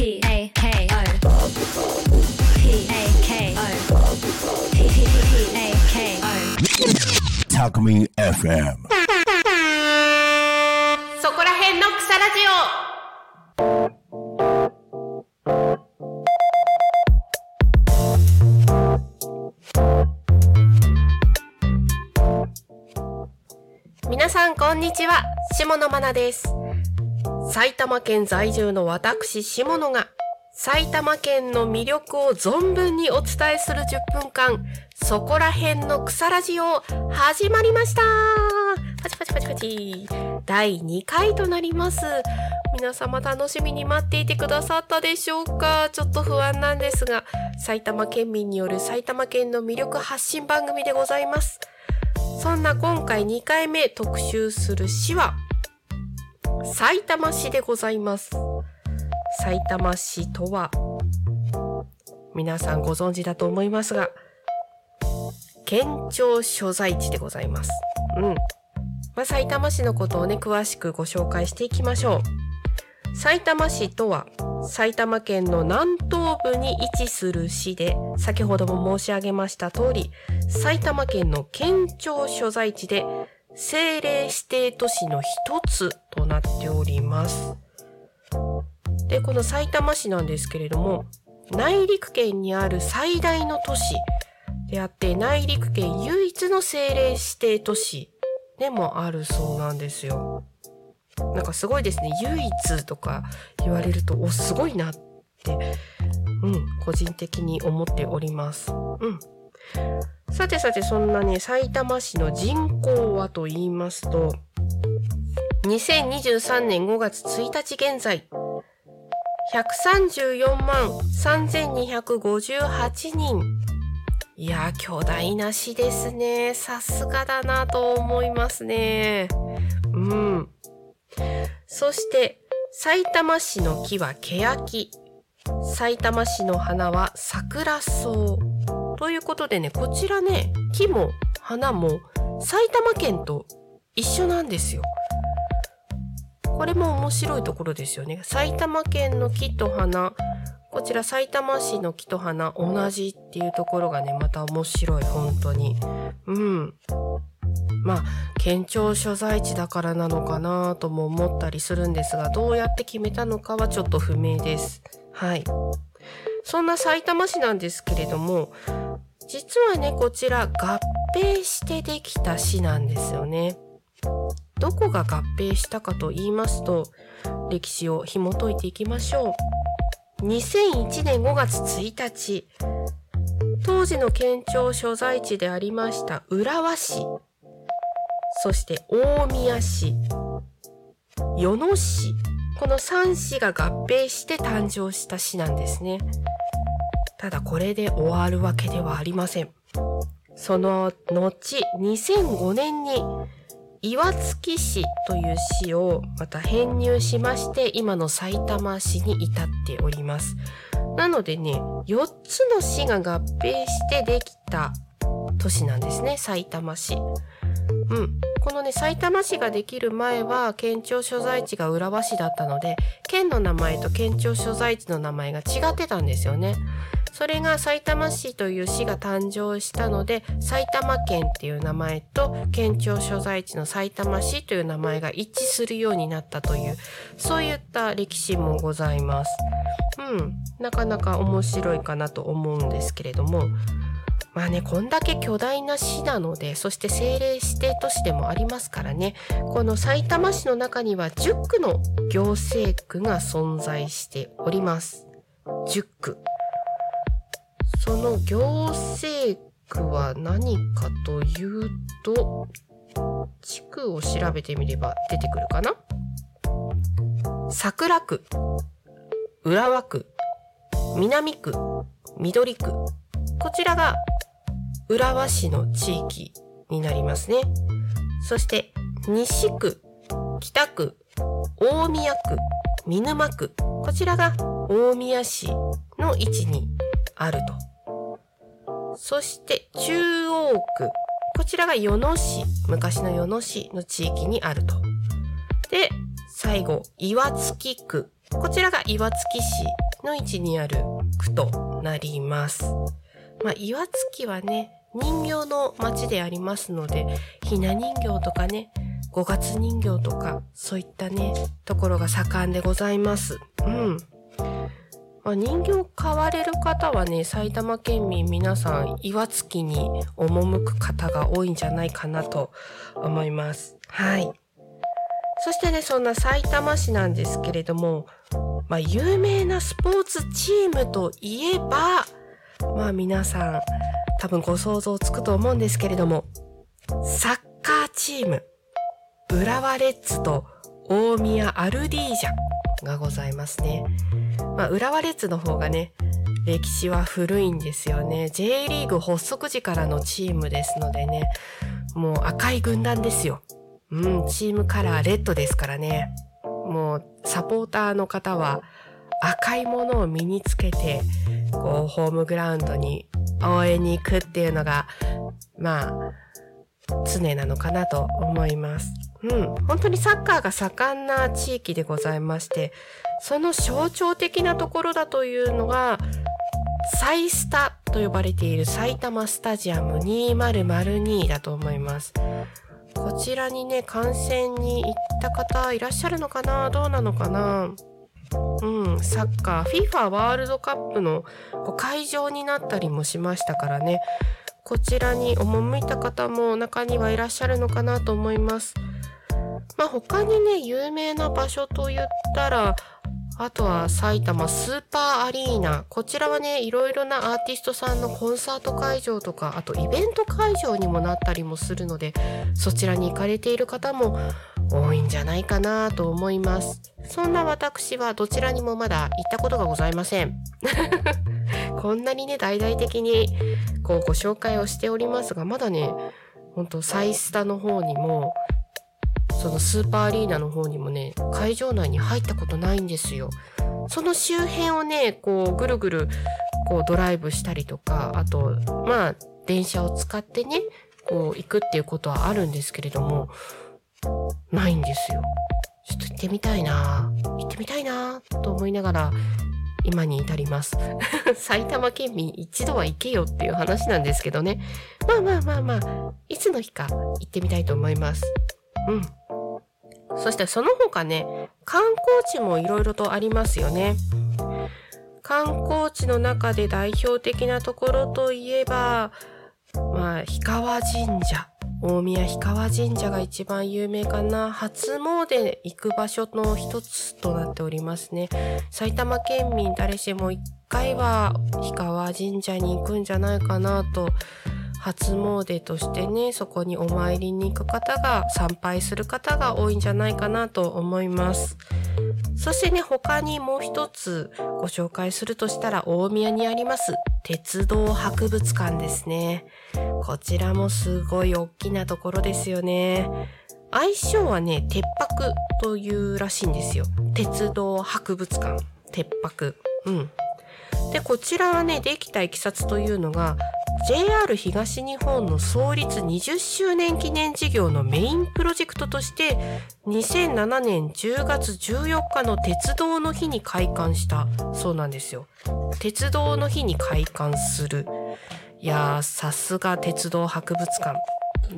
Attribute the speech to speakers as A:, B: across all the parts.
A: P A K O P A K O P A K O
B: Talk Me FM.
C: そこら辺の草ラジオ皆さんこんにちは下野真奈です埼玉県在住の私下野が埼玉県の魅力を存分にお伝えする10分間そこら辺の草ラジオ始まりました。パチパチパチパチ。第2回となります。皆様楽しみに待っていてくださったでしょうか？ちょっと不安なんですが埼玉県民による埼玉県の魅力発信番組でございます。そんな今回2回目特集する市は埼玉市でございます。埼玉市とは皆さんご存知だと思いますが県庁所在地でございます。うん。まあ、埼玉市のことをね詳しくご紹介していきましょう。埼玉市とは埼玉県の南東部に位置する市で先ほども申し上げました通り埼玉県の県庁所在地で政令指定都市の一つとなっておりますでこの埼玉市なんですけれども内陸県にある最大の都市であって内陸県唯一の政令指定都市でもあるそうなんですよ。なんかすごいですね。唯一とか言われると、お、すごいなって、うん、個人的に思っております。うん。さてさて、そんなね、埼玉市の人口はと言いますと、2023年5月1日現在、134万3258人。いやー、巨大な市ですね。さすがだなと思いますね。うん。そして、埼玉市の木は欅。埼玉市の花は桜草。ということでね、こちらね、木も花も埼玉県と一緒なんですよ。これも面白いところですよね。埼玉県の木と花、こちら埼玉市の木と花同じっていうところがね、また面白い、本当に。うん。まあ、県庁所在地だからなのかなとも思ったりするんですが、どうやって決めたのかはちょっと不明です。はい。そんな埼玉市なんですけれども、実はね、こちら合併してできた市なんですよね。どこが合併したかと言いますと、歴史を紐解いていきましょう。2001年5月1日、当時の県庁所在地でありました浦和市、そして大宮市、与野市、この3市が合併して誕生した市なんですね。ただこれで終わるわけではありません。その後、2005年に岩槻市という市をまた編入しまして今の埼玉市に至っております。なのでね、4つの市が合併してできた都市なんですね、埼玉市。うん。このね、埼玉市ができる前は県庁所在地が浦和市だったので、県の名前と県庁所在地の名前が違ってたんですよね。それが埼玉市という市が誕生したので、埼玉県っていう名前と県庁所在地の埼玉市という名前が一致するようになったという、そういった歴史もございます。うん。なかなか面白いかなと思うんですけれども、まあね、こんだけ巨大な市なので、そして政令指定都市でもありますからね、この埼玉市の中には10区の行政区が存在しております。10区。その行政区は何かというと、地区を調べてみれば出てくるかな？桜区、浦和区、南区、緑区。こちらが浦和市の地域になりますね。そして西区、北区、大宮区、見沼区。こちらが大宮市の位置にあると。そして中央区。こちらが与野市、昔の与野市の地域にあると。で、最後、岩槻区。こちらが岩槻市の位置にある区となります。まあ、岩槻はね、人形の町でありますので、ひな人形とかね、五月人形とか、そういったね、ところが盛んでございます。うん。まあ、人形買われる方はね、埼玉県民皆さん岩槻に赴く方が多いんじゃないかなと思います。はい。そしてね、そんな埼玉市なんですけれども、まあ、有名なスポーツチームといえば、まあ皆さん多分ご想像つくと思うんですけれども、サッカーチーム、浦和レッズと大宮アルディージャがございますね。まあ、浦和レッズの方がね、歴史は古いんですよね。J リーグ発足時からのチームですのでね、もう赤い軍団ですよ。うん、チームカラーレッドですからね。もうサポーターの方は赤いものを身につけて、こう、ホームグラウンドに応援に行くっていうのが、まあ、常なのかなと思います。うん。本当にサッカーが盛んな地域でございまして、その象徴的なところだというのが、サイスタと呼ばれている埼玉スタジアム2002だと思います。こちらにね、観戦に行った方いらっしゃるのかな？どうなのかな？うん、サッカー、FIFA ワールドカップの会場になったりもしましたからね、こちらに赴いた方も中にはいらっしゃるのかなと思います。まあ他にね、有名な場所と言ったら、あとは埼玉スーパーアリーナ。こちらはね、いろいろなアーティストさんのコンサート会場とか、あとイベント会場にもなったりもするので、そちらに行かれている方も多いんじゃないかなと思います。そんな私はどちらにもまだ行ったことがございません。こんなにね、大々的にこうご紹介をしておりますが、まだね、ほんとサイスタの方にも、そのスーパーアリーナの方にもね、会場内に入ったことないんですよ。その周辺をね、こうぐるぐるこうドライブしたりとか、あと、まあ、電車を使ってね、こう行くっていうことはあるんですけれども、ないんですよ。ちょっと行ってみたいな行ってみたいなと思いながら、今に至ります。埼玉県民一度は行けよっていう話なんですけどね。まあまあまあまあ、いつの日か行ってみたいと思います。うん。そしてその他ね、観光地もいろいろとありますよね。観光地の中で代表的なところといえば、まあ、氷川神社。大宮氷川神社が一番有名かな。初詣行く場所の一つとなっておりますね。埼玉県民誰しも一回は氷川神社に行くんじゃないかなと。初詣としてね、そこにお参りに行く方が、参拝する方が多いんじゃないかなと思います。そしてね、他にもう一つご紹介するとしたら、大宮にあります、鉄道博物館ですね。こちらもすごい大きなところですよね。愛称はね、鉄泊というらしいんですよ。鉄道博物館。鉄泊。うん。で、こちらはね、できたいきさつというのが、JR 東日本の創立20周年記念事業のメインプロジェクトとして2007年10月14日の鉄道の日に開館したそうなんですよ。鉄道の日に開館する。いやー、さすが鉄道博物館。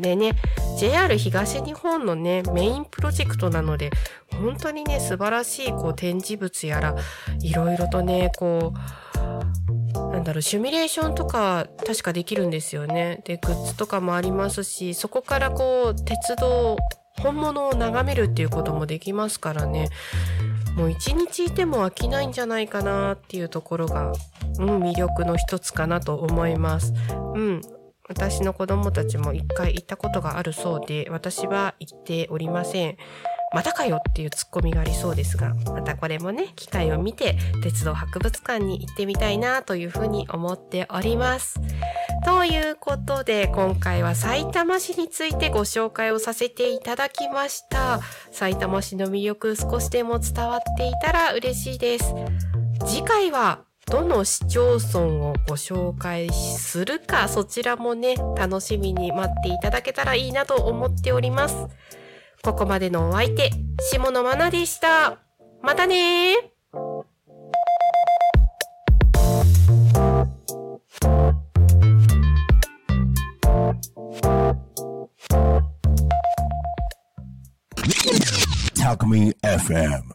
C: でね、JR 東日本のね、メインプロジェクトなので、本当にね、素晴らしいこう展示物やら、いろいろとね、こう、なんだろう、シミュレーションとか確かできるんですよね。で、グッズとかもありますし、そこからこう、鉄道、本物を眺めるっていうこともできますからね。もう一日いても飽きないんじゃないかなっていうところが、うん、魅力の一つかなと思います。うん。私の子供たちも一回行ったことがあるそうで、私は行っておりません。またかよっていうツッコミがありそうですが、またこれもね、機会を見て、鉄道博物館に行ってみたいなというふうに思っております。ということで、今回は埼玉市についてご紹介をさせていただきました。埼玉市の魅力少しでも伝わっていたら嬉しいです。次回は、どの市町村をご紹介するか、そちらもね、楽しみに待っていただけたらいいなと思っております。ここまでのお相手、下野愛菜でした。またねー。
B: Talk Me FM